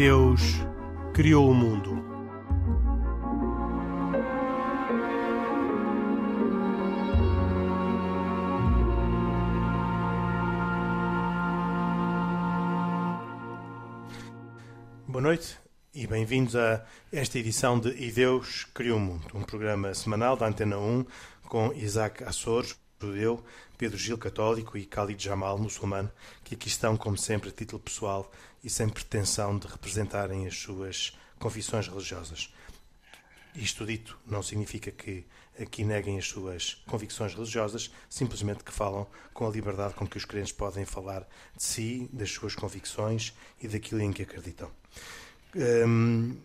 Deus criou o mundo. Boa noite e bem-vindos a esta edição de E Deus Criou o Mundo, um programa semanal da Antena 1 com Isaac Açores, judeu, Pedro Gil, católico e Khalid Jamal, muçulmano, que aqui estão, como sempre, a título pessoal e sem pretensão de representarem as suas confissões religiosas. Isto dito não significa que aqui neguem as suas convicções religiosas, simplesmente que falam com a liberdade com que os crentes podem falar de si, das suas convicções e daquilo em que acreditam. Hum,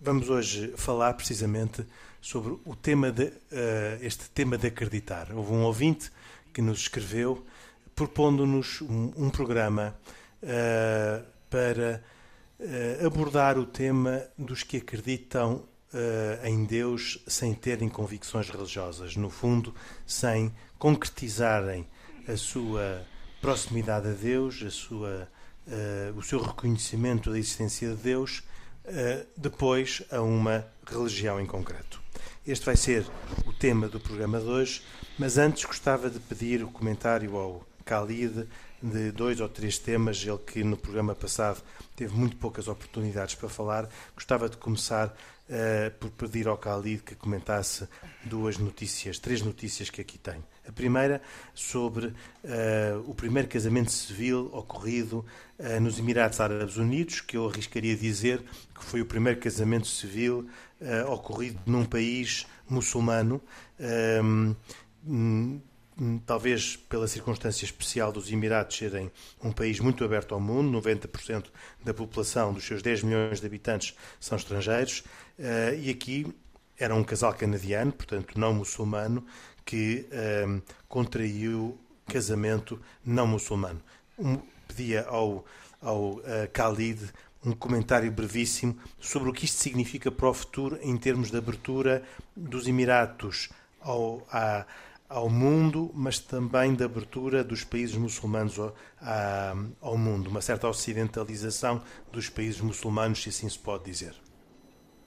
vamos hoje falar precisamente sobre o tema de, uh, este tema de acreditar. Houve um ouvinte que nos escreveu propondo-nos um, um, programa uh, para uh, abordar o tema dos que acreditam em Deus sem terem convicções religiosas, no fundo, sem concretizarem a sua proximidade a Deus, a sua, o seu reconhecimento da existência de Deus, depois a uma religião em concreto. Este vai ser o tema do programa de hoje, mas antes gostava de pedir o comentário ao Khalid de dois ou três temas, ele que no programa passado teve muito poucas oportunidades para falar. Gostava de começar uh, por pedir ao Khalid que comentasse duas notícias, três notícias que aqui tem. A primeira sobre uh, o primeiro casamento civil ocorrido uh, nos Emirados Árabes Unidos, que eu arriscaria dizer que foi o primeiro casamento civil uh, ocorrido num país muçulmano, um, talvez pela circunstância especial dos Emirados serem um país muito aberto ao mundo, 90% da população dos seus 10 milhões de habitantes são estrangeiros, e aqui era um casal canadiano, portanto não muçulmano, que um, ehm, contraiu casamento não muçulmano. Um, pedia ao, ao uh, Khalid um comentário brevíssimo sobre o que isto significa para o futuro em termos de abertura dos Emiratos ao, ao mundo, mas também de abertura dos países muçulmanos ao, ao mundo, uma certa ocidentalização dos países muçulmanos, se assim se pode dizer.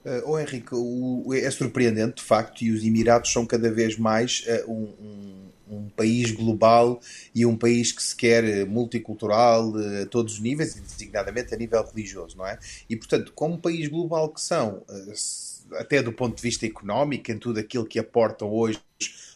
Uh, oh Henrique, o, é surpreendente de facto e os Emirados são cada vez mais uh, um, um um país global e um país que se quer eh, multicultural eh, a todos os níveis, designadamente a nível religioso, não é? E, portanto, como país global que são, eh, até do ponto de vista económico, em tudo aquilo que aportam hoje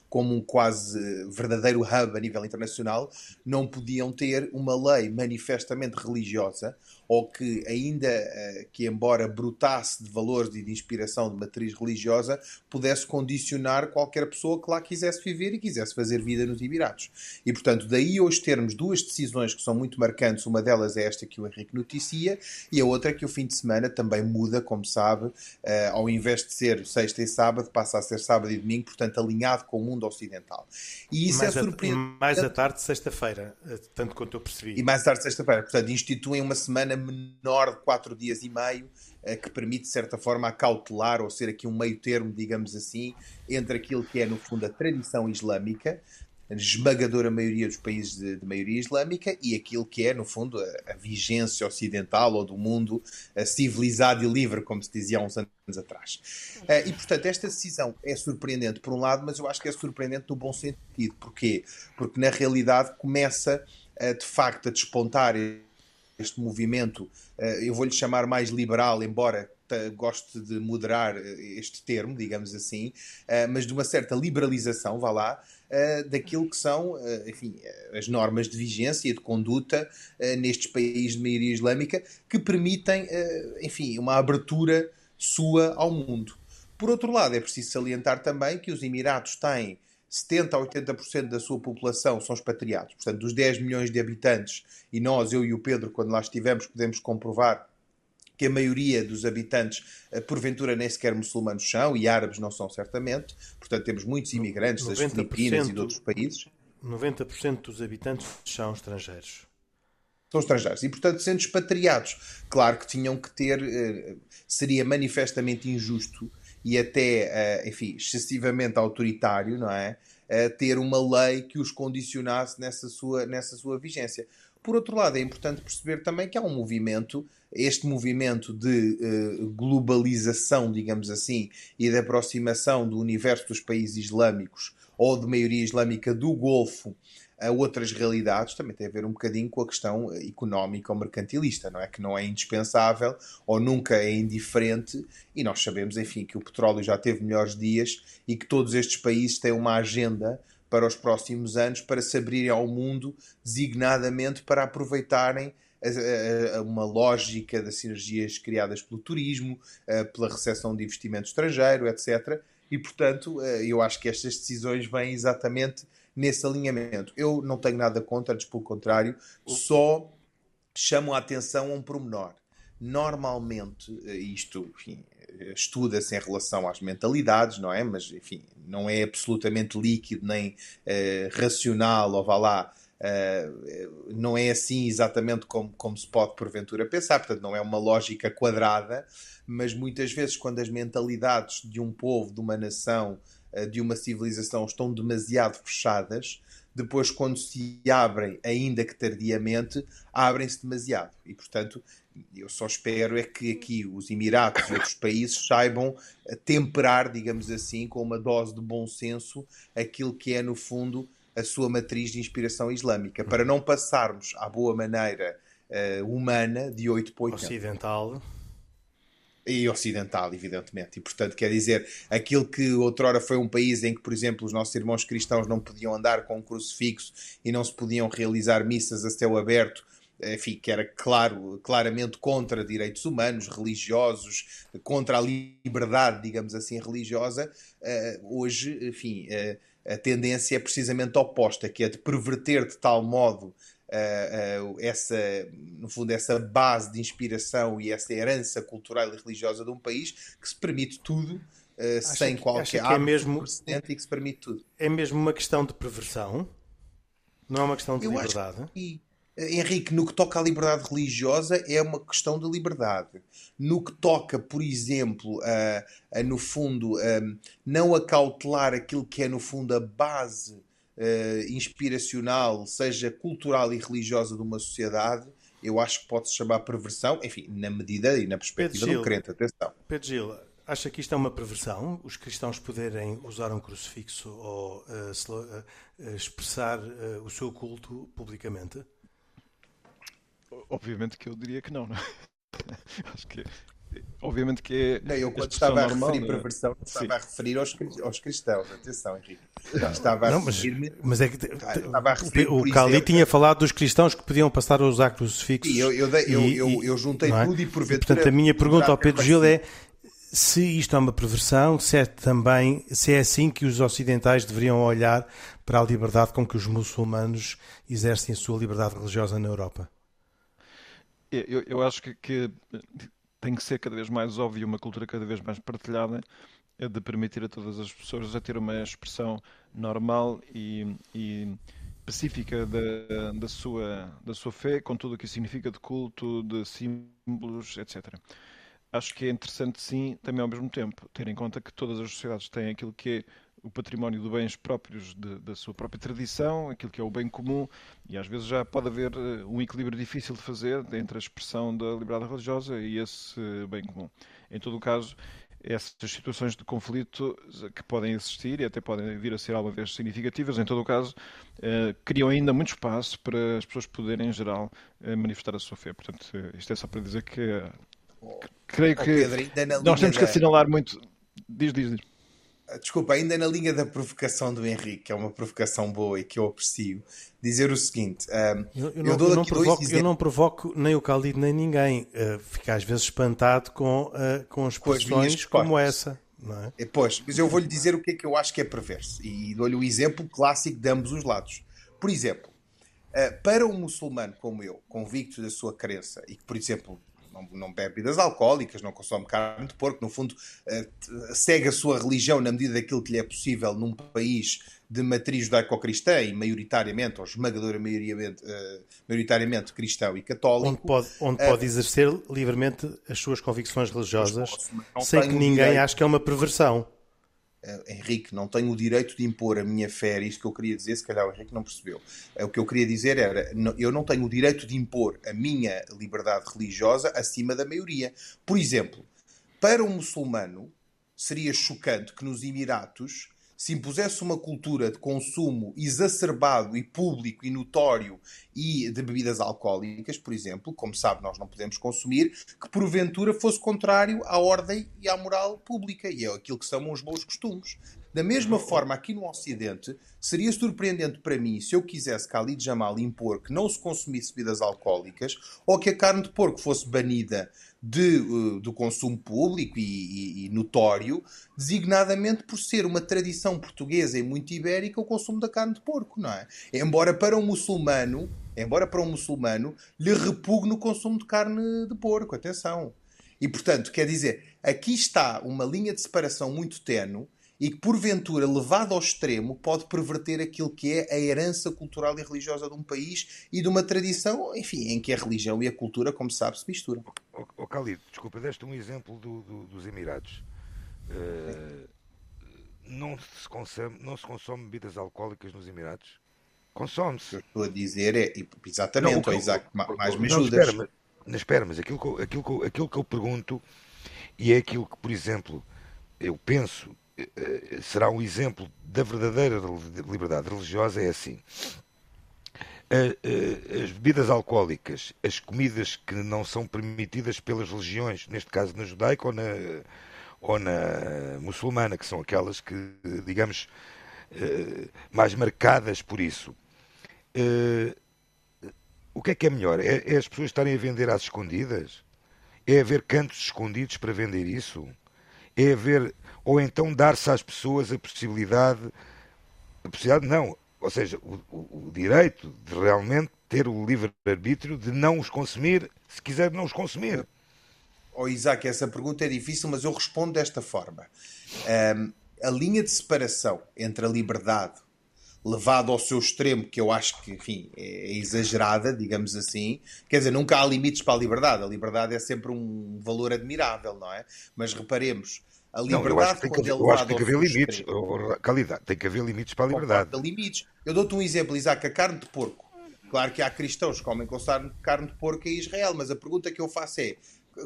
como um quase verdadeiro hub a nível internacional, não podiam ter uma lei manifestamente religiosa ou que ainda eh, que embora brutasse de valores e de inspiração de matriz religiosa, pudesse condicionar qualquer pessoa que lá quisesse viver e quisesse fazer vida nos Emirados. E portanto, daí hoje termos duas decisões que são muito marcantes, uma delas é esta que o Henrique noticia e a outra é que o fim de semana também muda, como sabe, eh, ao invés de ser sexta e sábado, passa a ser sábado e domingo, portanto alinhado com o mundo ocidental. E isso mais é surpreendente. Mais à tarde, sexta-feira, eh, tanto quanto eu percebi. E mais à tarde, sexta-feira. Portanto, instituem uma semana menor de 4 dias e meio, eh, que permite, de certa forma, acautelar ou ser aqui um meio termo, digamos assim, entre aquilo que é, no fundo, a tradição islâmica, a esmagadora maioria dos países de, de, maioria islâmica e aquilo que é, no fundo, a, a vigência ocidental ou do mundo civilizado e livre, como se dizia há uns anos atrás. Uh, e, portanto, esta decisão é surpreendente por um lado, mas eu acho que é surpreendente no bom sentido. Porquê? Porque, na realidade, começa, de facto, a despontar este movimento, eh, eu vou-lhe chamar mais liberal, embora goste de moderar eh, este termo, digamos assim, eh, mas de uma certa liberalização, vá lá, daquilo que são, enfim, as normas de vigência e de conduta nestes países de maioria islâmica que permitem, enfim, uma abertura sua ao mundo. Por outro lado, é preciso salientar também que os Emirados têm 70% a 80% da sua população são expatriados. Portanto, dos 10 milhões de habitantes, e nós, eu e o Pedro, quando lá estivemos, podemos comprovar que a maioria dos habitantes, eh, porventura, nem sequer muçulmanos são, e árabes não são certamente. Portanto, temos muitos imigrantes das Filipinas e de outros países. 90% dos habitantes são estrangeiros. São estrangeiros. E, portanto, sendo expatriados, claro que tinham que ter. Eh, seria manifestamente injusto e até, uh, enfim, excessivamente autoritário, não é? Ter uma lei que os condicionasse nessa sua, nessa sua vigência. Por outro lado, é importante perceber também que há um movimento, este movimento de uh, globalização, digamos assim, e de aproximação do universo dos países islâmicos ou de maioria islâmica do Golfo a outras realidades, também tem a ver um bocadinho com a questão económica ou mercantilista, não é? Que não é indispensável ou nunca é indiferente, e nós sabemos, enfim, que o petróleo já teve melhores dias e que todos estes países têm uma agenda para os próximos anos para se abrirem ao mundo, designadamente para aproveitarem uma lógica das sinergias criadas pelo turismo, pela recepção de investimento estrangeiro, etc. E, portanto, eu acho que estas decisões vêm exatamente nesse alinhamento. Eu não tenho nada contra, antes pelo contrário, só chamo a atenção a um pormenor. Normalmente, eh, isto estuda-se em relação às mentalidades, não é? Mas, enfim, não é absolutamente líquido nem uh, racional, ou vá lá, uh, não é assim exatamente como, como se pode porventura pensar, portanto, não é uma lógica quadrada, mas muitas vezes, quando as mentalidades de um povo, de uma nação, uh, de uma civilização estão demasiado fechadas, depois, quando se abrem, ainda que tardiamente, abrem-se demasiado. E, portanto, eu só espero é que aqui os Emirados e outros países saibam temperar, digamos assim, com uma dose de bom senso, aquilo que é, no fundo, a sua matriz de inspiração islâmica, para não passarmos à boa maneira uh, humana de 8 para 80. Ocidental. E ocidental, evidentemente. E, portanto, quer dizer, aquilo que outrora foi um país em que, por exemplo, os nossos irmãos cristãos não podiam andar com um crucifixo e não se podiam realizar missas a céu aberto, enfim, que era claro, claramente contra direitos humanos, religiosos, contra a liberdade, digamos assim, religiosa, uh, hoje, enfim, uh, a tendência é precisamente oposta, que é de perverter de tal modo uh, uh, essa, no fundo, essa base de inspiração e essa herança cultural e religiosa de um país que se permite tudo uh, sem que, qualquer que é mesmo, precedente e que se permite tudo. É mesmo uma questão de perversão? Não é uma questão de Eu liberdade? Acho que, Henrique, no que toca à liberdade religiosa, é uma questão de liberdade. No que toca, por exemplo, a, a no fundo, a, não acautelar aquilo que é, no fundo, a base uh, inspiracional, seja cultural e religiosa de uma sociedade, eu acho que pode-se chamar perversão, enfim, na medida e na perspectiva Gil, do crente. Atenção. Pedro Gil, acha que isto é uma perversão? Os cristãos poderem usar um crucifixo ou uh, uh, expressar o seu culto publicamente? Obviamente que eu diria que não, não é? Acho que obviamente que é. Não, eu quando estava a referir é? perversão, estava a referir aos, aos cristãos. Atenção, Henrique. Estava a não, mas, mas é que estava a referir, o, Cali tinha falado dos cristãos que podiam passar a usar crucifixos. Sim, eu, eu, eu, e, eu, eu juntei é? tudo e porventura. Portanto, a minha pergunta ao Pedro Gil é se isto é uma perversão, se é também se é assim que os ocidentais deveriam olhar para a liberdade com que os muçulmanos exercem a sua liberdade religiosa na Europa. Eu, eu acho que, que, tem que ser cada vez mais óbvio, uma cultura cada vez mais partilhada, é de permitir a todas as pessoas a ter uma expressão normal e, e específica da, da, sua, da sua fé, com tudo o que isso significa de culto, de símbolos, etc. Acho que é interessante, sim, também ao mesmo tempo, ter em conta que todas as sociedades têm aquilo que é o património de bens próprios de, da sua própria tradição, aquilo que é o bem comum, e às vezes já pode haver eh, um equilíbrio difícil de fazer entre a expressão da liberdade religiosa e esse bem comum. Em todo o caso, essas situações de conflito que podem existir e até podem vir a ser alguma vez significativas, em todo o caso, eh, criam ainda muito espaço para as pessoas poderem, em geral, eh, manifestar a sua fé. Portanto, isto é só para dizer que, que creio que Pedro, nós temos que assinalar muito. Diz, diz, diz. Desculpa, ainda na linha da provocação do Henrique, que é uma provocação boa e que eu aprecio, dizer o seguinte: um, eu, eu, não, eu, não provoco, eu, não, provoco, nem o Khalid nem ninguém. Uh, fica às vezes espantado com, uh, com expressões com como essa. Não é? é? Pois, mas eu vou-lhe dizer o que é que eu acho que é perverso e dou-lhe o exemplo clássico de ambos os lados. Por exemplo, uh, para um muçulmano como eu, convicto da sua crença e que, por exemplo, não, não bebe bebidas alcoólicas, não consome carne de porco, no fundo uh, segue a sua religião na medida daquilo que lhe é possível num país de matriz judaico-cristã e maioritariamente, ou esmagadora maioritariamente, uh, maioritariamente cristão e católico. Onde pode, onde uh, pode exercer livremente as suas convicções religiosas sem que ninguém direito. ache que é uma perversão. Uh, Henrique, não tenho o direito de impor a minha fé, era isto que eu queria dizer, se calhar o Henrique não percebeu. Uh, o que eu queria dizer era, eu não tenho o direito de impor a minha liberdade religiosa acima da maioria. Por exemplo, para um muçulmano, seria chocante que nos Emiratos se impusesse uma cultura de consumo exacerbado e público e notório e de bebidas alcoólicas, por exemplo, como sabe, nós não podemos consumir, que porventura fosse contrário à ordem e à moral pública e é aquilo que são os bons costumes. Da mesma forma, aqui no Ocidente, seria surpreendente para mim se eu quisesse Khalid Jamal impor que não se consumisse bebidas alcoólicas ou que a carne de porco fosse banida de, uh, do consumo público e, e, e, notório, designadamente por ser uma tradição portuguesa e muito ibérica o consumo da carne de porco, não é? Embora para um muçulmano, embora para um muçulmano lhe repugne o consumo de carne de porco, atenção. E portanto, quer dizer, aqui está uma linha de separação muito tenue e que, porventura, levado ao extremo, pode perverter aquilo que é a herança cultural e religiosa de um país e de uma tradição, enfim, em que a religião e a cultura, como sabe, se misturam. O, Khalid, desculpa, deste um exemplo do, do, dos Emirados. Uh, não, se consome, não se consome bebidas alcoólicas nos Emirados? Consome-se. Que estou a dizer é, exatamente, não, Isaac, mais me ajudas. Espera, mas, espera, mas aquilo que, aquilo, aquilo que eu pergunto, e é aquilo que, por exemplo, eu penso será um exemplo da verdadeira liberdade religiosa é assim. As bebidas alcoólicas, as comidas que não são permitidas pelas religiões, neste caso na judaica ou na, ou na muçulmana, que são aquelas que, digamos, eh, mais marcadas por isso. Eh, o que é que é melhor? É, é as pessoas estarem a vender às escondidas? É haver cantos escondidos para vender isso? É haver ou então dar-se às pessoas a possibilidade, a possibilidade não, ou seja, o, o, o direito de realmente ter o livre-arbítrio de não os consumir, se quiser não os consumir. Oh, Isaac, essa pergunta é difícil, mas eu respondo desta forma. Um, a linha de separação entre a liberdade levada ao seu extremo, que eu acho que, enfim, é exagerada, digamos assim. Quer dizer, nunca há limites para a liberdade. A liberdade é sempre um valor admirável, não é? Mas reparemos, a liberdade não, eu acho que tem que, eu acho que tem que haver limites. Qualidade, tem que haver limites para a liberdade. limites. Eu dou-te um exemplo, Isaac, a carne de porco. Claro que há cristãos que comem com carne de porco em Israel, mas a pergunta que eu faço é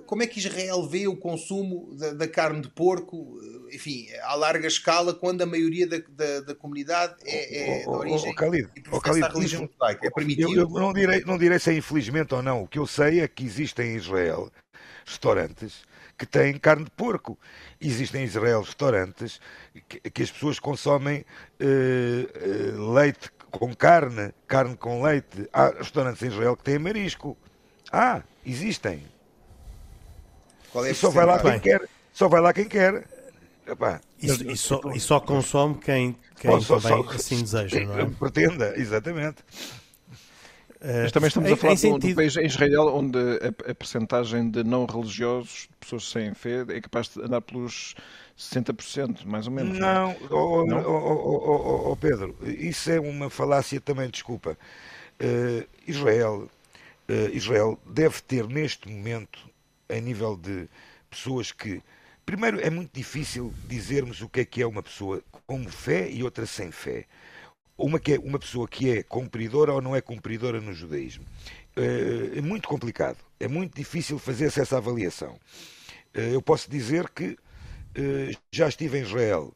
como é que Israel vê o consumo da, da, carne de porco, enfim, a larga escala, quando a maioria da, da, da comunidade é, é oh, de origem oh, Khalid, e oh, Khalid, a religião judaica? É permitido? Eu, eu, não, direi, não direi se é infelizmente ou não. O que eu sei é que existem em Israel restaurantes que têm carne de porco. Existem em Israel restaurantes que, que as pessoas consomem uh, uh, leite com carne, carne com leite. Há restaurantes em Israel que têm marisco. Ah, existem. Qual é e só vai lá quem quer. Só vai lá quem quer. Epá, e, e, só, e só consome quem, quem só, também só, assim deseja, não é? Pretenda, exatamente. Uh, Mas também estamos a falar de um país em Israel onde a, a percentagem de não religiosos, de pessoas sem fé, é capaz de andar pelos 60%, mais ou menos. Não, oh, não? Oh, oh, oh, Pedro, isso é uma falácia também, desculpa. Uh, Israel, uh, Israel deve ter neste momento, a nível de pessoas que. Primeiro, é muito difícil dizermos o que é que é uma pessoa com fé e outra sem fé uma, que é, uma pessoa que é cumpridora ou não é cumpridora no judaísmo. Eh, é muito complicado, é muito difícil fazer essa avaliação. Eh, eu posso dizer que eh, já estive em Israel,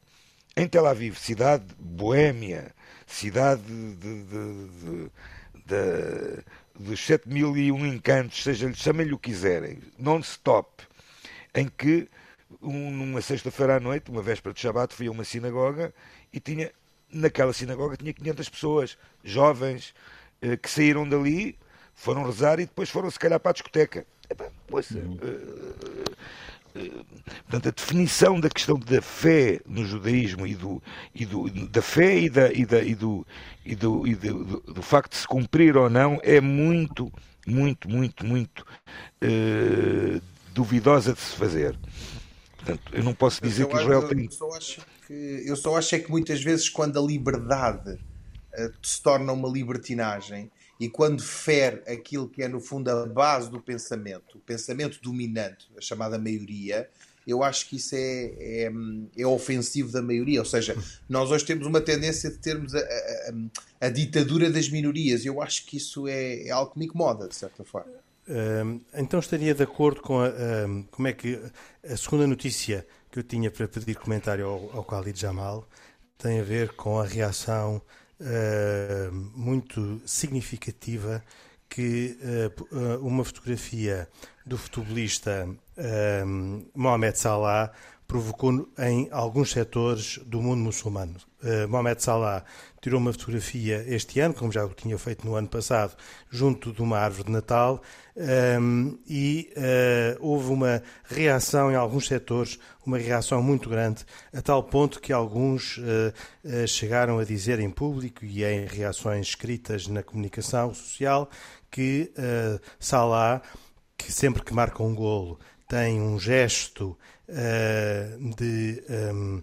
em Tel Aviv, cidade boêmia, cidade de, de, de, de dos 7 mil e um encantos, seja chamem-lhe o quiserem, non-stop, em que um, numa sexta-feira à noite, uma véspera de Shabat, fui a uma sinagoga e tinha naquela sinagoga tinha 500 pessoas, jovens, eh, que saíram dali, foram rezar e depois foram se calhar para a discoteca. Epá, pois, uhum. uh, uh, portanto, a definição da questão da fé no judaísmo e, do, e do, da fé e, da, e, da, e, do, e, do, e do, do, do facto de se cumprir ou não é muito, muito, muito, muito uh, duvidosa de se fazer. Portanto, eu não posso dizer que Israel tem. Eu acho que eu só acho é que muitas vezes quando a liberdade uh, se torna uma libertinagem e quando fere aquilo que é no fundo a base do pensamento, o pensamento dominante, a chamada maioria, eu acho que isso é, é, é, ofensivo da maioria. Ou seja, nós hoje temos uma tendência de termos a, a, a ditadura das minorias. Eu acho que isso é, é algo que me incomoda, de certa forma. então estaria de acordo com a, como é que a segunda notícia que eu tinha para pedir comentário ao, ao Khalid Jamal tem a ver com a reação uh, muito significativa que uh, uma fotografia do futebolista uh, Mohamed Salah provocou em alguns setores do mundo muçulmano. Uh, Mohamed Salah tirou uma fotografia este ano, como já o tinha feito no ano passado, junto de uma árvore de Natal, um, ehm, e uh, houve uma reação em alguns setores, uma reação muito grande, a tal ponto que alguns uh, chegaram a dizer em público e em reações escritas na comunicação social que Salah, que sempre que marca um golo, tem um gesto uh, de, um, uh,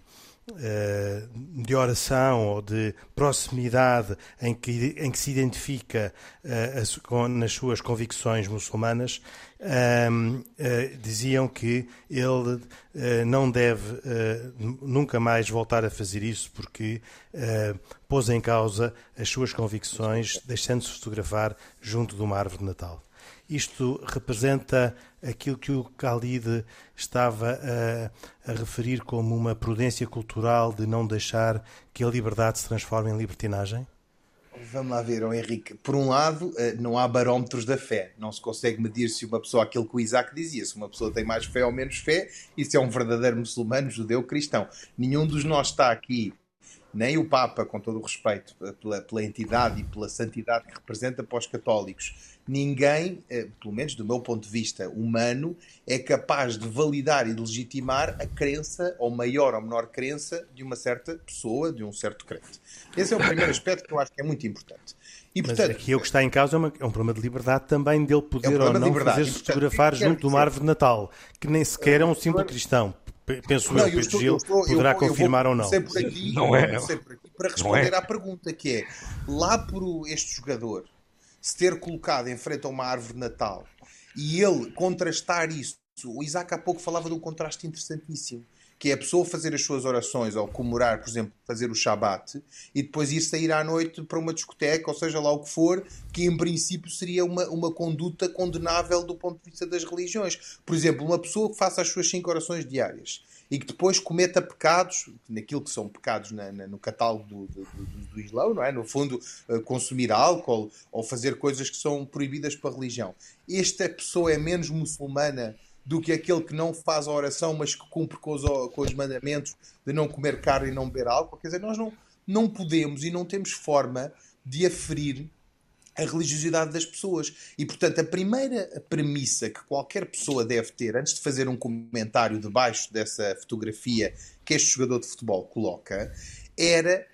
eh, de oração ou de proximidade em que, em que se identifica uh, com, nas suas convicções muçulmanas, um, diziam que ele não deve nunca mais voltar a fazer isso porque pôs em causa as suas convicções, deixando-se fotografar junto de uma árvore de Natal. Isto representa aquilo que o Khalid estava a, a, referir como uma prudência cultural de não deixar que a liberdade se transforme em libertinagem? Vamos lá ver, oh Henrique. Por um lado, eh, não há barómetros da fé. Não se consegue medir se uma pessoa, aquilo que o Isaac dizia, se uma pessoa tem mais fé ou menos fé, se é um verdadeiro muçulmano, judeu, cristão. Nenhum dos nós está aqui nem o Papa, com todo o respeito pela, pela entidade e pela santidade que representa para os católicos, ninguém, eh, pelo menos do meu ponto de vista humano, é capaz de validar e de legitimar a crença, ou maior ou menor crença, de uma certa pessoa, de um certo crente. Esse é o primeiro aspecto que eu acho que é muito importante. E, Mas portanto, aqui o que está em causa é, uma, é um problema de liberdade também dele poder é um ou não fazer-se fotografar junto de uma árvore de Natal, que nem sequer é um símbolo cristão. Penso não, eu, Pedro Gil, poderá eu, confirmar ou não. Por aqui, não é. Por aqui para responder é. à pergunta que é, lá por este jogador se ter colocado em frente a uma árvore de Natal e ele contrastar isso, o Isaac há pouco falava de um contraste interessantíssimo que é a pessoa fazer as suas orações ou comemorar, por exemplo, fazer o Shabat e depois ir sair à noite para uma discoteca, ou seja lá o que for, que em princípio seria uma, uma conduta condenável do ponto de vista das religiões. Por exemplo, uma pessoa que faça as suas cinco orações diárias e que depois cometa pecados, naquilo que são pecados na, na, no catálogo do, do, do, do, Islão, não é? No fundo, uh, consumir álcool ou fazer coisas que são proibidas para a religião. Esta pessoa é menos muçulmana do que aquele que não faz a oração, mas que cumpre com os, com os mandamentos de não comer carne e não beber álcool. Quer dizer, nós não, não podemos e não temos forma de aferir a religiosidade das pessoas. E, portanto, a primeira premissa que qualquer pessoa deve ter antes de fazer um comentário debaixo dessa fotografia que este jogador de futebol coloca era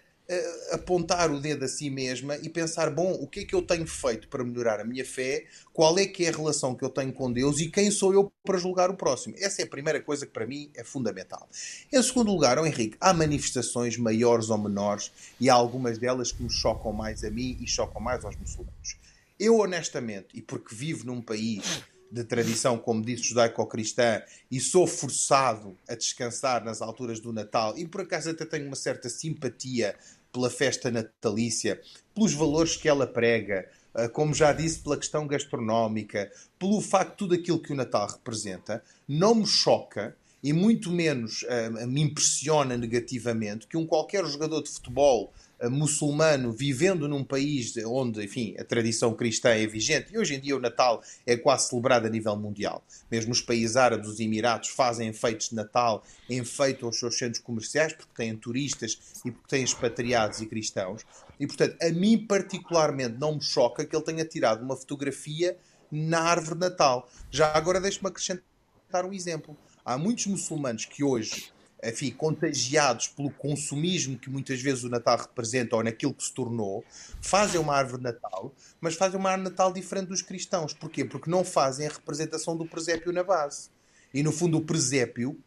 apontar o dedo a si mesma e pensar: bom, o que é que eu tenho feito para melhorar a minha fé? Qual é que é a relação que eu tenho com Deus e quem sou eu para julgar o próximo? Essa é a primeira coisa que para mim é fundamental. Em segundo lugar, oh Henrique, há manifestações maiores ou menores e há algumas delas que me chocam mais a mim e chocam mais aos muçulmanos. Eu, honestamente, e porque vivo num país de tradição, como disse, judaico-cristã e sou forçado a descansar nas alturas do Natal e por acaso até tenho uma certa simpatia pela festa natalícia, pelos valores que ela prega, ah, como já disse, pela questão gastronómica, pelo facto de tudo aquilo que o Natal representa, não me choca e muito menos uh, me impressiona negativamente que um qualquer jogador de futebol muçulmano vivendo num país onde, enfim, a tradição cristã é vigente, e hoje em dia o Natal é quase celebrado a nível mundial. Mesmo os países árabes, os Emirados, fazem enfeites de Natal, enfeitam aos seus centros comerciais, porque têm turistas e porque têm expatriados e cristãos. E, portanto, a mim particularmente não me choca que ele tenha tirado uma fotografia na árvore de Natal. Já agora deixe-me acrescentar um exemplo. Há muitos muçulmanos que hoje enfim, contagiados pelo consumismo que muitas vezes o Natal representa ou naquilo que se tornou, fazem uma árvore de Natal, mas fazem uma árvore de Natal diferente dos cristãos. Porquê? Porque não fazem a representação do presépio na base. E no fundo, o presépio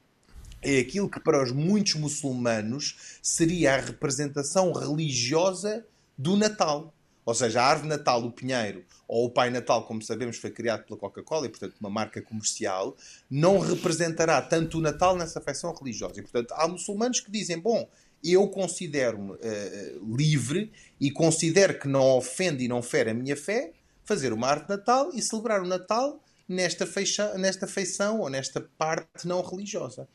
é aquilo que para os muitos muçulmanos seria a representação religiosa do Natal. Ou seja, a árvore Natal, o Pinheiro, ou o Pai Natal, como sabemos, foi criado pela Coca-Cola e, portanto, uma marca comercial, não representará tanto o Natal nessa feição religiosa. E, portanto, há muçulmanos que dizem: bom, eu considero-me uh, livre e considero que não ofende e não fere a minha fé fazer uma de Natal e celebrar o Natal nesta, feixa, nesta feição ou nesta parte não religiosa.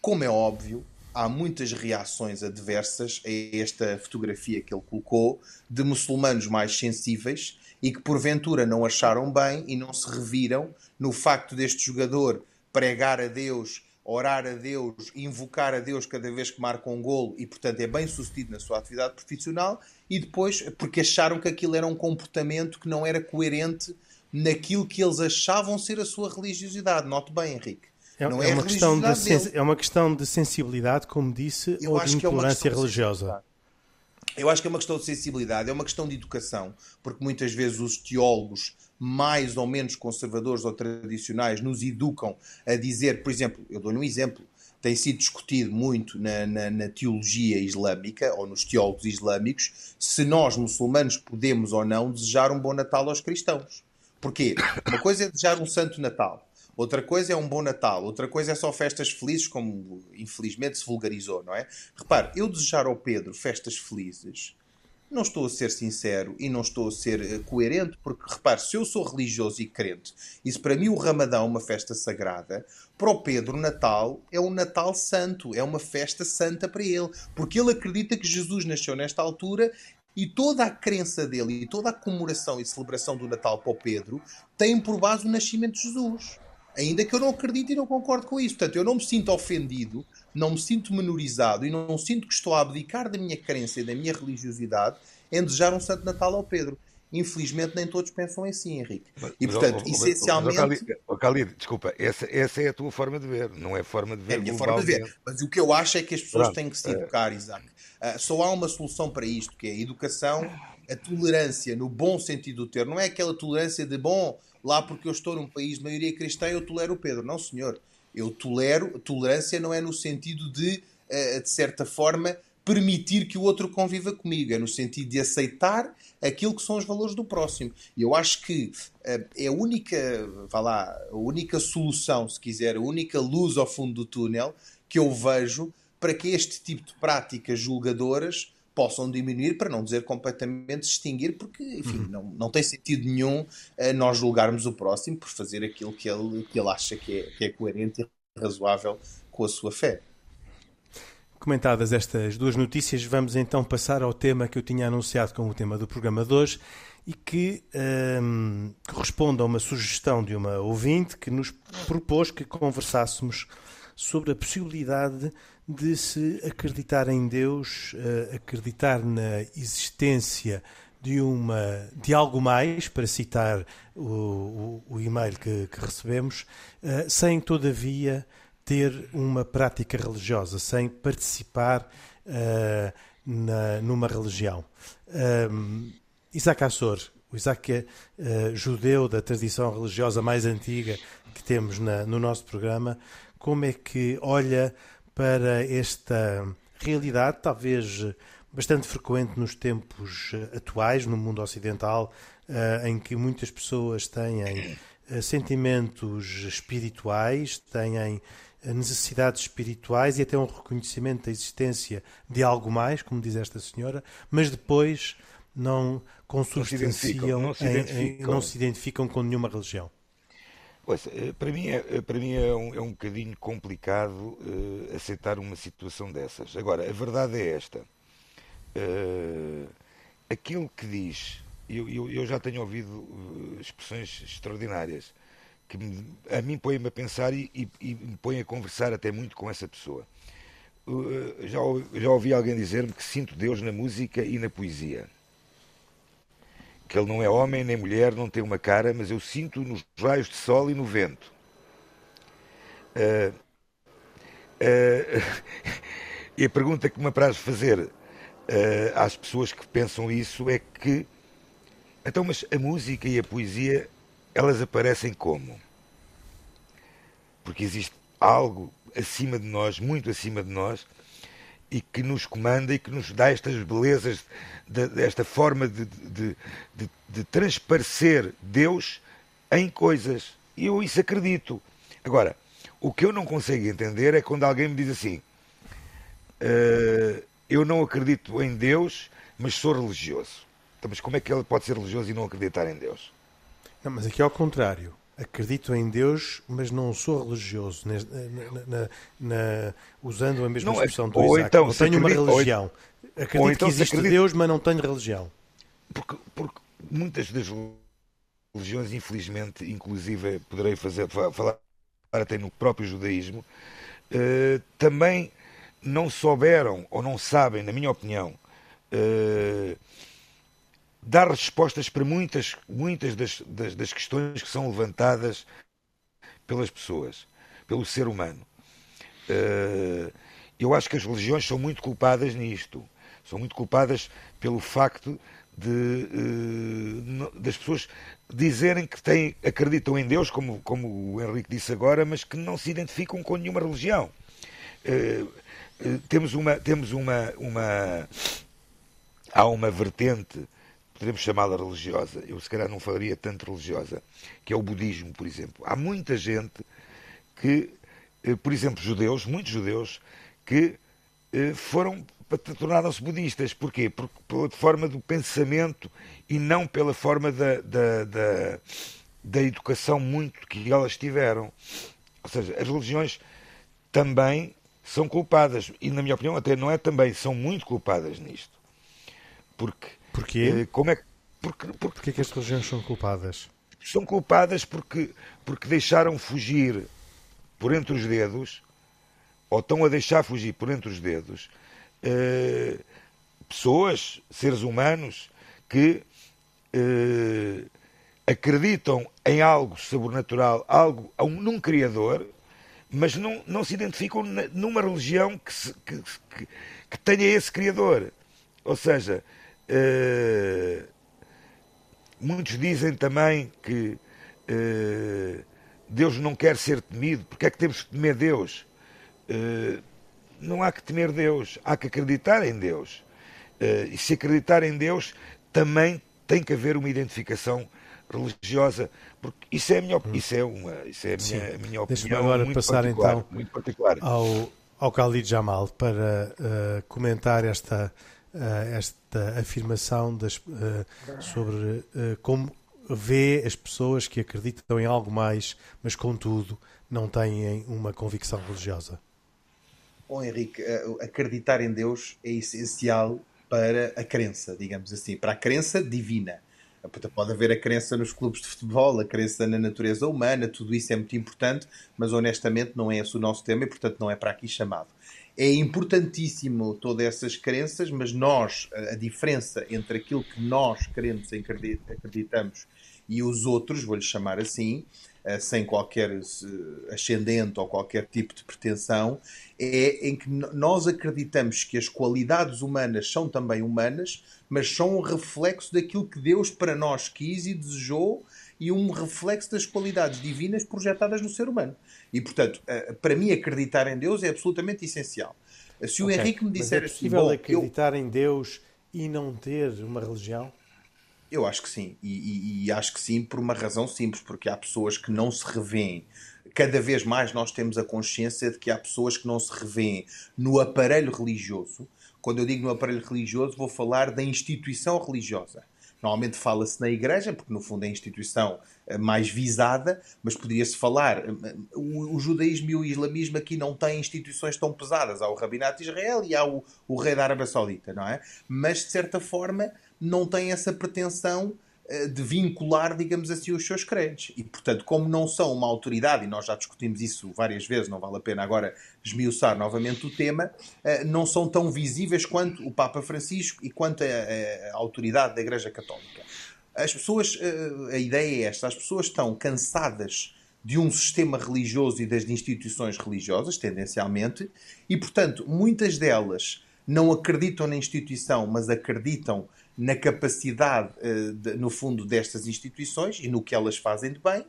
Como é óbvio, há muitas reações adversas a esta fotografia que ele colocou de muçulmanos mais sensíveis e que porventura não acharam bem e não se reviram no facto deste jogador pregar a Deus, orar a Deus, invocar a Deus cada vez que marca um golo e, portanto, é bem sucedido na sua atividade profissional e depois porque acharam que aquilo era um comportamento que não era coerente naquilo que eles achavam ser a sua religiosidade. Note bem, Henrique. É, é, uma questão de é uma questão de sensibilidade, como disse, Eu ou de é intolerância é religiosa? Eu acho que é uma questão de sensibilidade, é uma questão de educação, porque muitas vezes os teólogos mais ou menos conservadores ou tradicionais nos educam a dizer, por exemplo, eu dou-lhe um exemplo, tem sido discutido muito na, na, na, teologia islâmica ou nos teólogos islâmicos se nós, muçulmanos, podemos ou não desejar um bom Natal aos cristãos. Porquê? Uma coisa é desejar um Santo Natal. Outra coisa é um bom Natal, outra coisa é só festas felizes, como infelizmente se vulgarizou, não é? Repare, eu desejar ao Pedro festas felizes, não estou a ser sincero e não estou a ser eh, coerente, porque repare, se eu sou religioso e crente, e se para mim o Ramadão é uma festa sagrada, para o Pedro, Natal é um Natal santo, é uma festa santa para ele, porque ele acredita que Jesus nasceu nesta altura e toda a crença dele e toda a comemoração e celebração do Natal para o Pedro tem por base o nascimento de Jesus. Ainda que eu não acredite e não concordo com isso. Portanto, eu não me sinto ofendido, não me sinto menorizado e não sinto que estou a abdicar da minha crença e da minha religiosidade em desejar um Santo Natal ao Pedro. Infelizmente, nem todos pensam assim, Henrique. E, portanto, mas, essencialmente. Mas, oh, Khalid, desculpa, essa, essa é a tua forma de ver, não é a forma de ver. É a minha forma de ver. Mas o que eu acho é que as pessoas Pronto, têm que se educar, é... Isaac. Uh, só há uma solução para isto, que é a educação, a tolerância, no bom sentido do termo. Não é aquela tolerância de, bom, lá porque eu estou num país de maioria cristã, eu tolero o Pedro. Não, senhor. Eu tolero, tolerância não é no sentido de, eh, de certa forma, permitir que o outro conviva comigo, é no sentido de aceitar aquilo que são os valores do próximo. E eu acho que uh, é a única, vá lá, a única solução, se quiser, a única luz ao fundo do túnel que eu vejo para que este tipo de práticas julgadoras possam diminuir, para não dizer completamente extinguir, porque, enfim, uhum. não, não tem sentido nenhum uh, nós julgarmos o próximo por fazer aquilo que ele, que ele acha que é, que é coerente e razoável com a sua fé. Comentadas estas duas notícias, vamos então passar ao tema que eu tinha anunciado como o tema do programa de hoje e que um, corresponde a uma sugestão de uma ouvinte que nos propôs que conversássemos sobre a possibilidade de se acreditar em Deus, uh, acreditar na existência de uma de algo mais, para citar o, o, o e-mail que, que recebemos, uh, sem todavia ter uma prática religiosa, sem participar uh, na, numa religião. Um, Isaac Assor, o Isaac é uh, judeu da tradição religiosa mais antiga que temos na, no nosso programa, como é que olha para esta realidade, talvez bastante frequente nos tempos eh, atuais, no mundo ocidental, uh, em que muias pessoas têm sentimentos espirituais, têm necessidades espirituais e até um reconhecimento da existência de algo mais, como diz esta senhora, mas depois não consubstanciam, não se identificam, identificam, em, não se identificam com nenhuma religião. Pois, eh, para mim, é, eh, para mim é, um, é um bocadinho complicado uh, aceitar uma situação dessas. Agora, a verdade é esta. Uh, aquilo que diz, eu, eu, eu já tenho ouvido expressões extraordinárias que me, a mim põe-me a pensar e, e, e, me põe a conversar até muito com essa pessoa. Uh, já, já ouvi alguém dizer-me que sinto Deus na música e na poesia. Que ele não é homem nem mulher, não tem uma cara, mas eu sinto nos raios de sol e no vento. Uh, uh, e a pergunta que me apraz fazer às pessoas que pensam isso é que então, mas a música e a poesia elas aparecem como? Porque existe algo acima de nós, muito acima de nós, e que nos comanda e que nos dá estas belezas, desta forma de, de, de, de transparecer Deus em coisas. E eu isso acredito. Agora, o que eu não consigo entender é quando alguém me diz assim: uh, eu não acredito em Deus, mas sou religioso. Então, mas como é que ele pode ser religioso e não acreditar em Deus? Não, mas aqui é ao contrário. Acredito em Deus, mas não sou religioso, na, na, na, usando a mesma não, é expressão do ou Isaac. Então, não tenho acredita, uma religião. Ou, acredito ou então, que existe acredita, Deus, mas não tenho religião. Porque, porque muitas das religiões, infelizmente, inclusive poderei fazer, falar até no próprio judaísmo, uh, também não souberam ou não sabem, na minha opinião, uh, dar respostas para muitas, muitas das, das, das, questões que são levantadas pelas pessoas, pelo ser humano. Uh, eu acho que as religiões são muito culpadas nisto. São muito culpadas pelo facto de, uh, das pessoas dizerem que têm, acreditam em Deus, como, como o Henrique disse agora, mas que não se identificam com nenhuma religião. Uh, temos uma, temos uma, uma, há uma vertente, podemos chamá-la religiosa, eu se calhar não falaria tanto religiosa, que é o budismo, por exemplo. Há muita gente que, por exemplo, judeus, muitos judeus, que foram tornaram-se budistas. Porquê? Porque pela forma do pensamento e não pela forma da, da, da, da educação muito que elas tiveram. Ou seja, as religiões também são culpadas. E, na minha opinião, até não é também, são muito culpadas nisto. Porque. Porquê? Eh, como é, porque, porque, Porquê que as religiões são culpadas? São culpadas porque, porque deixaram fugir por entre os dedos, ou estão a deixar fugir por entre os dedos, eh, pessoas, seres humanos, que eh, acreditam em algo sobrenatural, algo num Criador, mas não, não se identificam numa religião que, se, que, que, que, tenha esse Criador. Ou seja, eh, muitos dizem também que Deus não quer ser temido, porque é que temos que temer Deus? não há que temer Deus, há que acreditar em Deus. Uh, e se acreditar em Deus, também tem que haver uma identificação religiosa, porque isso é a minha, isso é uma, isso é a minha, a minha opinião. Deixa-me agora muito passar então muito particular. ao, ao Khalid Jamal para uh, comentar esta, uh, esta afirmação das, sobre como vê as pessoas que acreditam em algo mais, mas contudo não têm uma convicção religiosa. Oh, Henrique, eh, acreditar em Deus é essencial para a crença, digamos assim, para a crença divina. Pode haver a crença nos clubes de futebol, a crença na natureza humana, tudo isso é muito importante, mas honestamente não é esse o nosso tema e, portanto, não é para aqui chamado. É importantíssimo todas essas crenças, mas nós, a diferença entre aquilo que nós queremos acreditamos e os outros, vou-lhe chamar assim, eh, sem qualquer eh, ascendente ou qualquer tipo de pretensão, é em que nós acreditamos que as qualidades humanas são também humanas, mas são um reflexo daquilo que Deus para nós quis e desejou e um reflexo das qualidades divinas projetadas no ser humano. E, portanto, eh, para mim, acreditar em Deus é absolutamente essencial. Se o okay. Henrique me disser mas é possível assim, acreditar eu... em Deus e não ter uma religião? Eu acho que sim. E, e, e, acho que sim por uma razão simples, porque há pessoas que não se revêem. Cada vez mais nós temos a consciência de que há pessoas que não se revêem no aparelho religioso. Quando eu digo no aparelho religioso, vou falar da instituição religiosa. Normalmente fala-se na igreja, porque no fundo é a instituição eh, mais visada, mas poderia-se falar. Eh, o, o, judaísmo e o islamismo aqui não têm instituições tão pesadas. Há o Rabinato de Israel e há o, o rei da Arábia Saudita, não é? Mas de certa forma não tem essa pretensão eh, de vincular, digamos assim, os seus credos. E, portanto, como não são uma autoridade, e nós já discutimos isso várias vezes, não vale a pena agora esmiuçar novamente o tema, eh, não são tão visíveis quanto o Papa Francisco e quanto a, a autoridade da Igreja Católica. As pessoas, eh, a ideia é esta, as pessoas estão cansadas de um sistema religioso e das instituições religiosas, tendencialmente, e, portanto, muitas delas não acreditam na instituição, mas acreditam na capacidade, eh, no fundo, destas instituições e no que elas fazem de bem.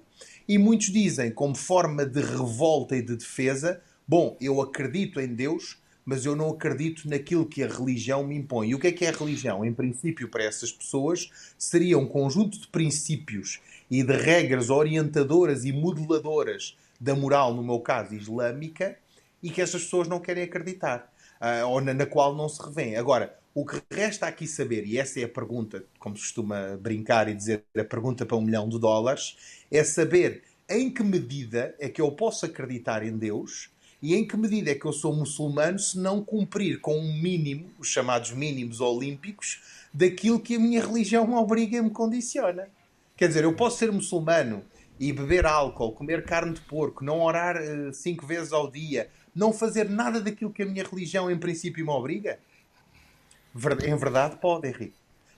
E muitos dizem, como forma de revolta e de defesa, bom, eu acredito em Deus, mas eu não acredito naquilo que a religião me impõe. E o que é que é a religião? Em princípio, para essas pessoas, seria um conjunto de princípios e de regras orientadoras e modeladoras da moral, no meu caso, islâmica, e que essas pessoas não querem acreditar, uh, ou na, na, qual não se revêem. Agora, o que resta aqui saber, e essa é a pergunta, como se costuma brincar e dizer, a pergunta para um milhão de dólares, é saber em que medida é que eu posso acreditar em Deus e em que medida é que eu sou muçulmano se não cumprir com um mínimo, os chamados mínimos olímpicos, daquilo que a minha religião me obriga e me condiciona. Quer dizer, eu posso ser muçulmano e beber álcool, comer carne de porco, não orar uh, cinco vezes ao dia, não fazer nada daquilo que a minha religião em princípio me obriga? Em verdade pode, Henrique.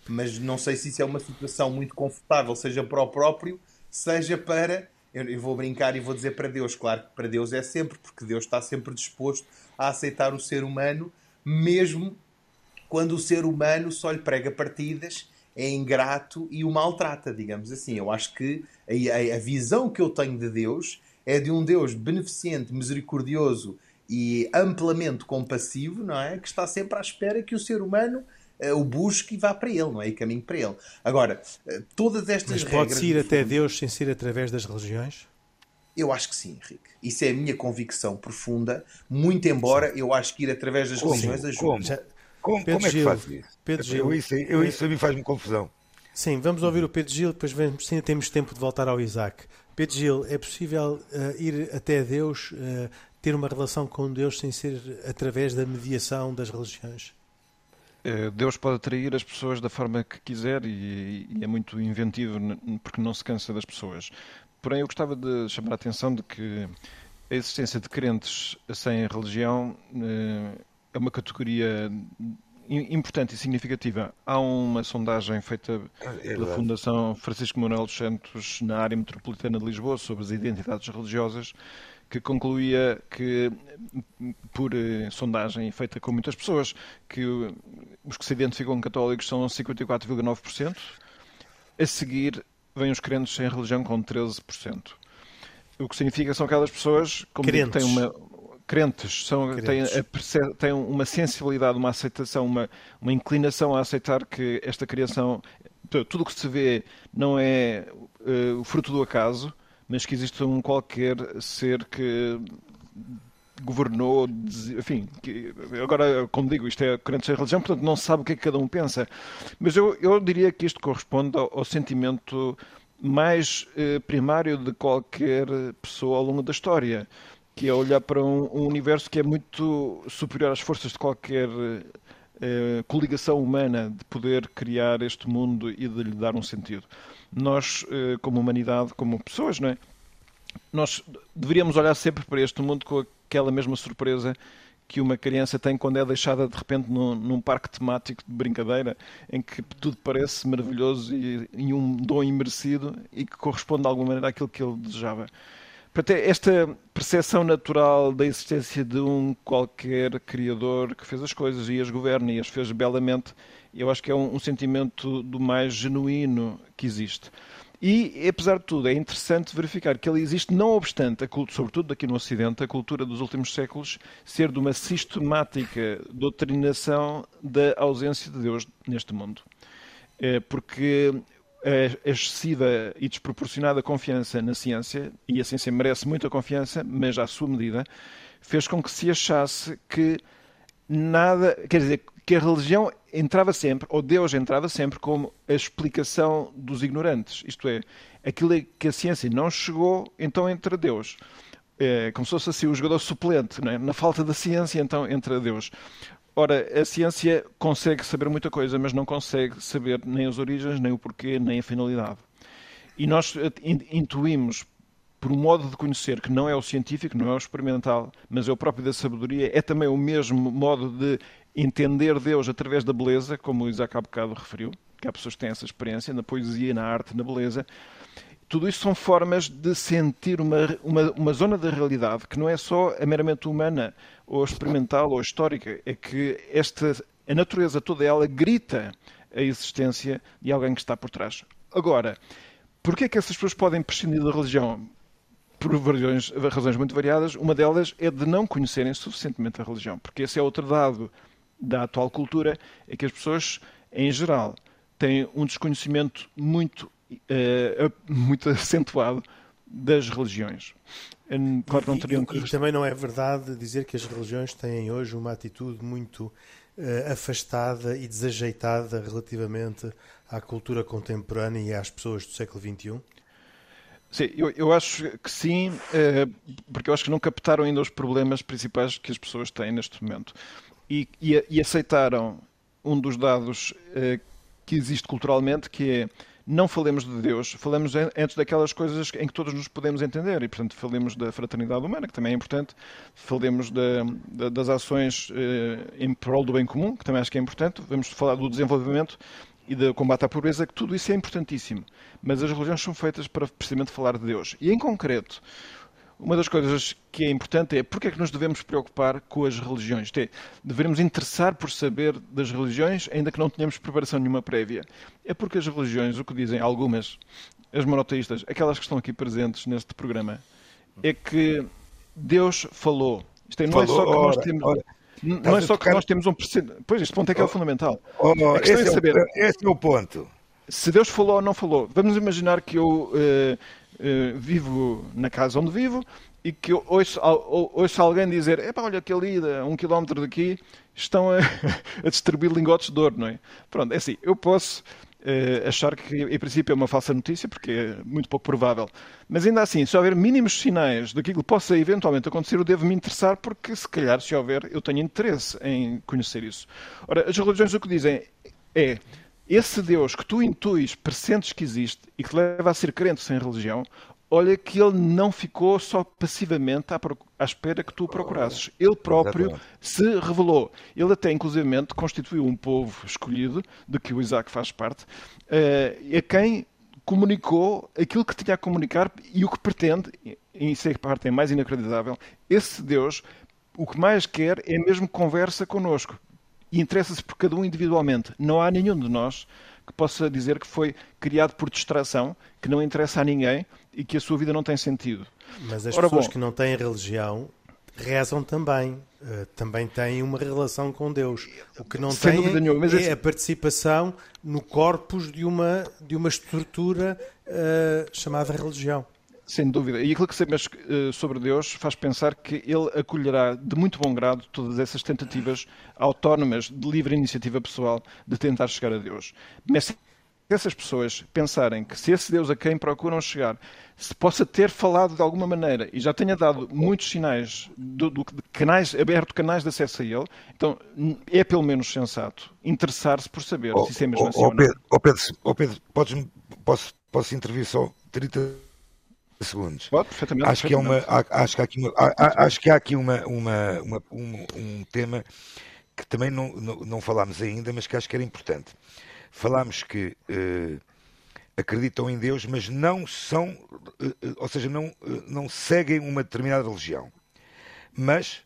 Mas não sei se isso é uma situação muito confortável, seja para o próprio, seja para eu, vou brincar e vou dizer para Deus, claro que para Deus é sempre, porque Deus está sempre disposto a aceitar o ser humano, mesmo quando o ser humano só lhe prega partidas, é ingrato e o maltrata, digamos assim. Eu acho que a, a, visão que eu tenho de Deus é de um Deus beneficente, misericordioso e amplamente compassivo, não é? Que está sempre à espera que o ser humano uh, o busque e vá para ele, não é? E caminhe para ele. Agora, uh, todas estas Mas regras. Pode-se ir até Deus sem ser através das religiões? Eu acho que sim, Henrique. Isso é a minha convicção profunda, muito embora sim. eu acho que ir através das como? religiões ajude. Como? Já... Como, como é que faz isso? Pedro Gil, eu, isso, eu, isso a mim faz-me confusão. Sim, vamos ouvir o Pedro Gil, depois vemos, sim, temos tempo de voltar ao Isaac. Pedro Gil, é possível uh, ir até Deus, uh, ter uma relação com Deus sem ser através da mediação das religiões? Eh, Deus pode atrair as pessoas da forma que quiser e, e, é muito inventivo porque não se cansa das pessoas. Porém, eu gostava de chamar a atenção de que a existência de crentes sem religião eh, é uma categoria importante e significativa. Há uma sondagem feita é pela Fundação Francisco Manuel dos Santos na área metropolitana de Lisboa sobre as identidades religiosas que concluía que, por eh, sondagem feita com muitas pessoas, que os que se identificam católicos são 54,9%. A seguir, vêm os crentes sem religião com 13%. O que significa que são aquelas pessoas como têm uma crentes, são, crentes. Têm, a, têm, uma sensibilidade, uma aceitação, uma, uma inclinação a aceitar que esta criação, tudo o que se vê não é uh, fruto do acaso, mas que existe um qualquer ser que governou, enfim, que, agora, como digo, isto é crente sem religião, portanto não se sabe o que é que cada um pensa. Mas eu, eu diria que isto corresponde ao, ao sentimento mais eh, primário de qualquer pessoa ao longo da história, que é olhar para um, um universo que é muito superior às forças de qualquer eh, coligação humana de poder criar este mundo e de lhe dar um sentido. Nós, eh, como humanidade, como pessoas, não é? nós deveríamos olhar sempre para este mundo com aquela mesma surpresa que uma criança tem quando é deixada de repente num, num parque temático de brincadeira, em que tudo parece maravilhoso e, e, um dom imerecido e que corresponde de alguma maneira àquilo que ele desejava. Portanto, é esta percepção natural da existência de um qualquer criador que fez as coisas e as governa e as fez belamente, eu acho que é um, um sentimento do mais genuíno que existe. E, apesar de tudo, é interessante verificar que ele existe, não obstante, a cultura, sobretudo aqui no Ocidente, a cultura dos últimos séculos ser de uma sistemática doutrinação da ausência de Deus neste mundo. É porque a excessiva e desproporcionada confiança na ciência, e a ciência merece muita confiança, mas à sua medida, fez com que se achasse que nada, quer dizer, que a religião entrava sempre, ou Deus entrava sempre, como a explicação dos ignorantes. Isto é, aquilo que a ciência não chegou, então entra Deus. É, como se fosse assim o jogador suplente, é? na falta da ciência, então entra Deus. Ora, a ciência consegue saber muita coisa, mas não consegue saber nem as origens, nem o porquê, nem a finalidade. E nós eh, intuímos, por um modo de conhecer que não é o científico, não é o experimental, mas é o próprio da sabedoria, é também o mesmo modo de entender Deus através da beleza, como o Isaac há bocado referiu, que há pessoas que têm essa experiência na poesia, na arte, na beleza. Tudo isso são formas de sentir uma, uma, uma zona da realidade que não é só a meramente humana, ou experimental, ou histórica. É que esta, a natureza toda ela grita a existência de alguém que está por trás. Agora, porquê é que essas pessoas podem prescindir da religião? por razões, razões muito variadas. Uma delas é de não conhecerem suficientemente a religião, porque esse é outro dado da atual cultura, é que as pessoas, em geral, têm um desconhecimento muito, uh, muito acentuado das religiões. Claro não teriam que... e, também não é verdade dizer que as religiões têm hoje uma atitude muito uh, afastada e desajeitada relativamente à cultura contemporânea e às pessoas do século XXI? Sim, eu, eu acho que sim, uh, porque eu acho que não captaram ainda os problemas principais que as pessoas têm neste momento. E, e, e aceitaram um dos dados uh, que existe culturalmente, que é não falemos de Deus, falemos antes daquelas coisas em que todos nos podemos entender. E, portanto, falemos da fraternidade humana, que também é importante, falemos da, da, das ações eh, em prol do bem comum, que também acho que é importante, vamos falar do desenvolvimento e do combate à pobreza, que tudo isso é importantíssimo. Mas as religiões são feitas para precisamente falar de Deus. E, em concreto, uma das coisas que é importante é porque é que nos devemos preocupar com as religiões. É, devemos interessar por saber das religiões, ainda que não tenhamos preparação nenhuma prévia. É porque as religiões, o que dizem algumas, as monoteístas, aquelas que estão aqui presentes neste programa, é que Deus falou. Isto é, não falou, é só que nós temos. Ora, não é só que nós temos um Pois, este ponto é que é o fundamental. Oh, questão esse é saber. É o, esse é o ponto. Se Deus falou ou não falou. Vamos imaginar que eu. Uh, uh, vivo na casa onde vivo e que ouço, ouço alguém dizer: Epá, olha que ali, a um quilómetro daqui, estão a, a distribuir lingotes de ouro, não é? Pronto, é assim, eu posso uh, achar que em princípio é uma falsa notícia, porque é muito pouco provável, mas ainda assim, se houver mínimos sinais daquilo que possa eventualmente acontecer, eu devo me interessar, porque se calhar, se houver, eu tenho interesse em conhecer isso. Ora, as religiões o que dizem é esse Deus que tu intuis, pressentes que existe e que te leva a ser crente sem religião, olha que ele não ficou só passivamente à, à espera que tu o procurasses. Ele próprio Exatamente. se revelou. Ele até, inclusivamente, constituiu um povo escolhido, de que o Isaac faz parte, uh, a quem comunicou aquilo que tinha a comunicar e o que pretende, e isso é a parte é mais inacreditável, esse Deus, o que mais quer é mesmo conversa connosco e interessa-se por cada um individualmente. Não há nenhum de nós que possa dizer que foi criado por distração, que não interessa a ninguém e que a sua vida não tem sentido. Mas as Ora, pessoas bom, que não têm religião rezam também, uh, também têm uma relação com Deus. O que não tem nenhuma, é, é a participação no corpus de uma, de uma estrutura uh, chamada religião. Sem dúvida. E aquilo que sabemos eh, sobre Deus faz pensar que Ele acolherá de muito bom grado todas essas tentativas autónomas de livre iniciativa pessoal de tentar chegar a Deus. Mas se essas pessoas pensarem que se esse Deus a quem procuram chegar se possa ter falado de alguma maneira e já tenha dado muitos sinais do, do, de canais, aberto canais de acesso a ele, então é pelo menos sensato interessar-se por saber oh, se isso é mesmo oh, assim oh, ou não. Pedro, oh Pedro, oh Pedro podes, posso, posso intervir só 30 segundos. Pode, perfeitamente. Acho que, é uma, acho que há aqui, uma, acho que há aqui uma, uma, uma um, um, tema que também não, não, não, falámos ainda, mas que acho que era importante. Falámos que uh, acreditam em Deus, mas não são, uh, ou seja, não, uh, não seguem uma determinada religião. Mas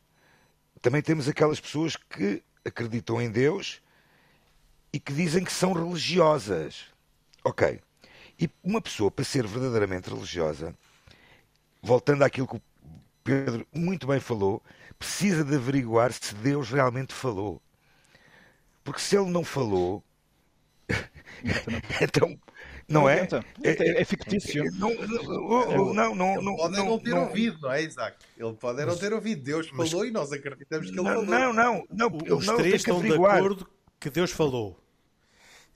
também temos aquelas pessoas que acreditam em Deus e que dizem que são religiosas. Ok. E uma pessoa, para ser verdadeiramente religiosa, voltando àquilo que o Pedro muito bem falou, precisa de averiguar se Deus realmente falou. Porque se ele não falou, então não é? É, é fictício. Não, não, não, não, não pode não, ter não, ouvido, não é, Isaac? Ele pode não ter ouvido. Deus falou e nós acreditamos que ele não, falou. Não, não, não. Os não, três estão de acordo que Deus falou.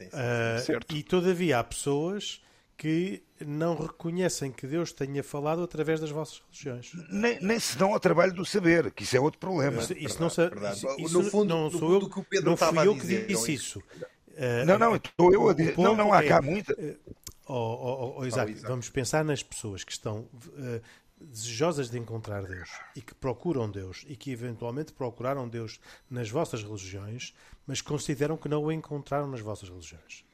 Uh, e todavia há pessoas que não reconhecem que Deus tenha falado através das vossas religiões. Nem, nem se dão ao trabalho do saber, que isso é outro problema. Isso, isso não, isso, isso no fundo, não sou eu, que o Pedro não fui eu que disse não, isso. Uh, não, não, estou eu a dizer. Não, não, há cá é, muita. Uh, oh, oh, oh, Isaac, vamos pensar nas pessoas que estão uh, desejosas de encontrar Deus e que procuram Deus e que eventualmente procuraram Deus nas vossas religiões, mas consideram que não o encontraram nas vossas religiões.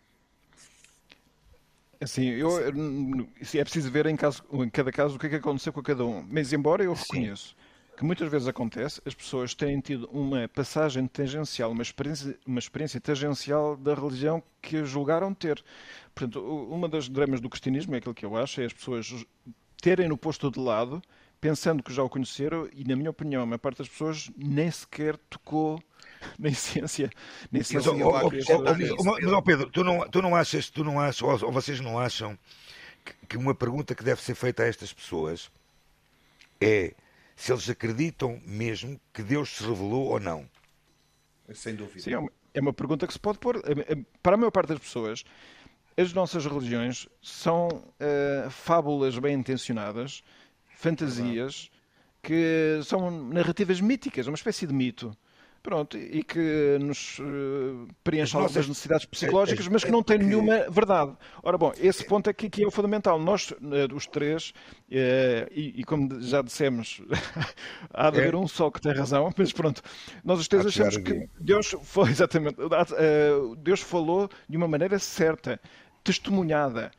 Assim, eu, é preciso ver em, caso, em cada caso o que é que aconteceu com cada um. Mas, embora eu reconheço Sim. que muitas vezes acontece, as pessoas têm tido uma passagem tangencial, uma experiência, uma experiência tangencial da religião que julgaram ter. Portanto, uma das dramas do cristianismo, é aquilo que eu acho, é as pessoas terem-no posto de lado, pensando que já o conheceram, e na minha opinião, a maior parte das pessoas nem sequer tocou nem ciência, nem ciência. Mas, oh, oh, oh, mas, oh, Pedro, tu não, tu não achas, tu não achas, ou vocês não acham que, que uma pergunta que deve ser feita a estas pessoas é se eles acreditam mesmo que Deus se revelou ou não? Sem dúvida. Sim, é uma, é uma pergunta que se pode pôr. É, é, para a maior parte das pessoas, as nossas religiões são uh, fábulas bem intencionadas, fantasias, que são narrativas míticas, uma espécie de mito. Pronto, e que nos uh, preenche algumas necessidades psicológicas, mas que não tem nenhuma verdade. Ora bom, esse ponto aqui que é o fundamental. Nós, uh, os três, uh, e, e, como já dissemos, há de haver é. um só que tem razão, mas pronto, nós os três achamos que Deus foi exatamente, Deus falou de uma maneira certa, testemunhada,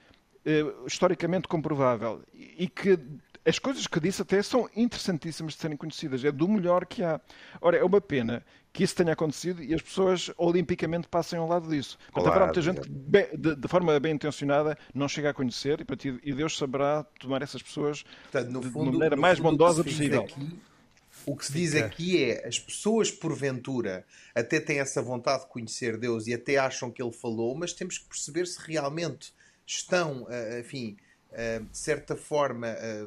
historicamente comprovável, e que as coisas que disse até são interessantíssimas de serem conhecidas. É do melhor que há. Ora, é uma pena que isso tenha acontecido e as pessoas olimpicamente passem ao lado disso. Claro. haverá muita gente que, de, de, forma bem intencionada, não chega a conhecer e, e Deus saberá tomar essas pessoas Portanto, no fundo, de maneira mais bondosa possível. Aqui, o que se diz aqui é as pessoas, porventura, até têm essa vontade de conhecer Deus e até acham que Ele falou, mas temos que perceber se realmente estão, eh, enfim, eh, de certa forma eh,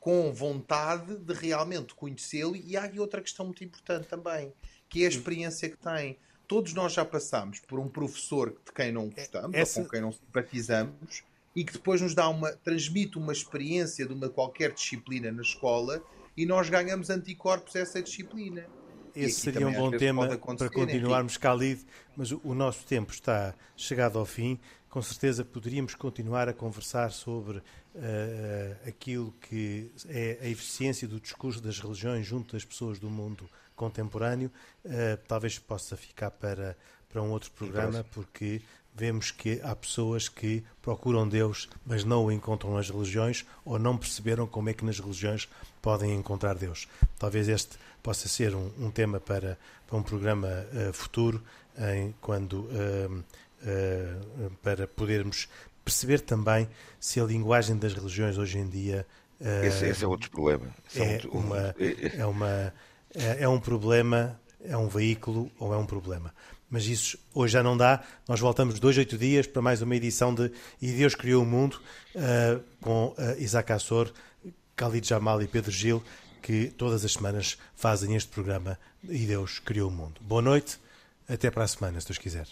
com vontade de realmente conhecê-lo. E há aqui outra questão muito importante também, que é a experiência que tem. Todos nós já passamos por um professor de quem não gostamos Essa... ou com quem não simpatizamos e que depois nos dá uma, transmite uma experiência de uma qualquer disciplina na escola e nós ganhamos anticorpos a essa disciplina. Esse seria um bom tema para continuarmos cálido, mas o nosso tempo está chegado ao fim. Com certeza poderíamos continuar a conversar sobre uh, aquilo que é a eficiência do discurso das religiões junto das pessoas do mundo contemporâneo, uh, talvez possa ficar para, para um outro programa, porque vemos que há pessoas que procuram Deus, mas não o encontram nas religiões ou não perceberam como é que nas religiões podem encontrar Deus. Talvez este possa ser um, um tema para, para um programa uh, futuro, em, quando uh, uh, para podermos perceber também se a linguagem das religiões hoje em dia uh, esse, esse, é outro problema é, é, uma, é, uma, é, é um problema é um veículo ou é um problema mas isso hoje já não dá. Nós voltamos dois, oito dias para mais uma edição de E Deus Criou o Mundo uh, com uh, Isaac Assor, Khalid Jamal e Pedro Gil, que todas as semanas fazem este programa E Deus Criou o Mundo. Boa noite, até para a semana, se Deus quiser.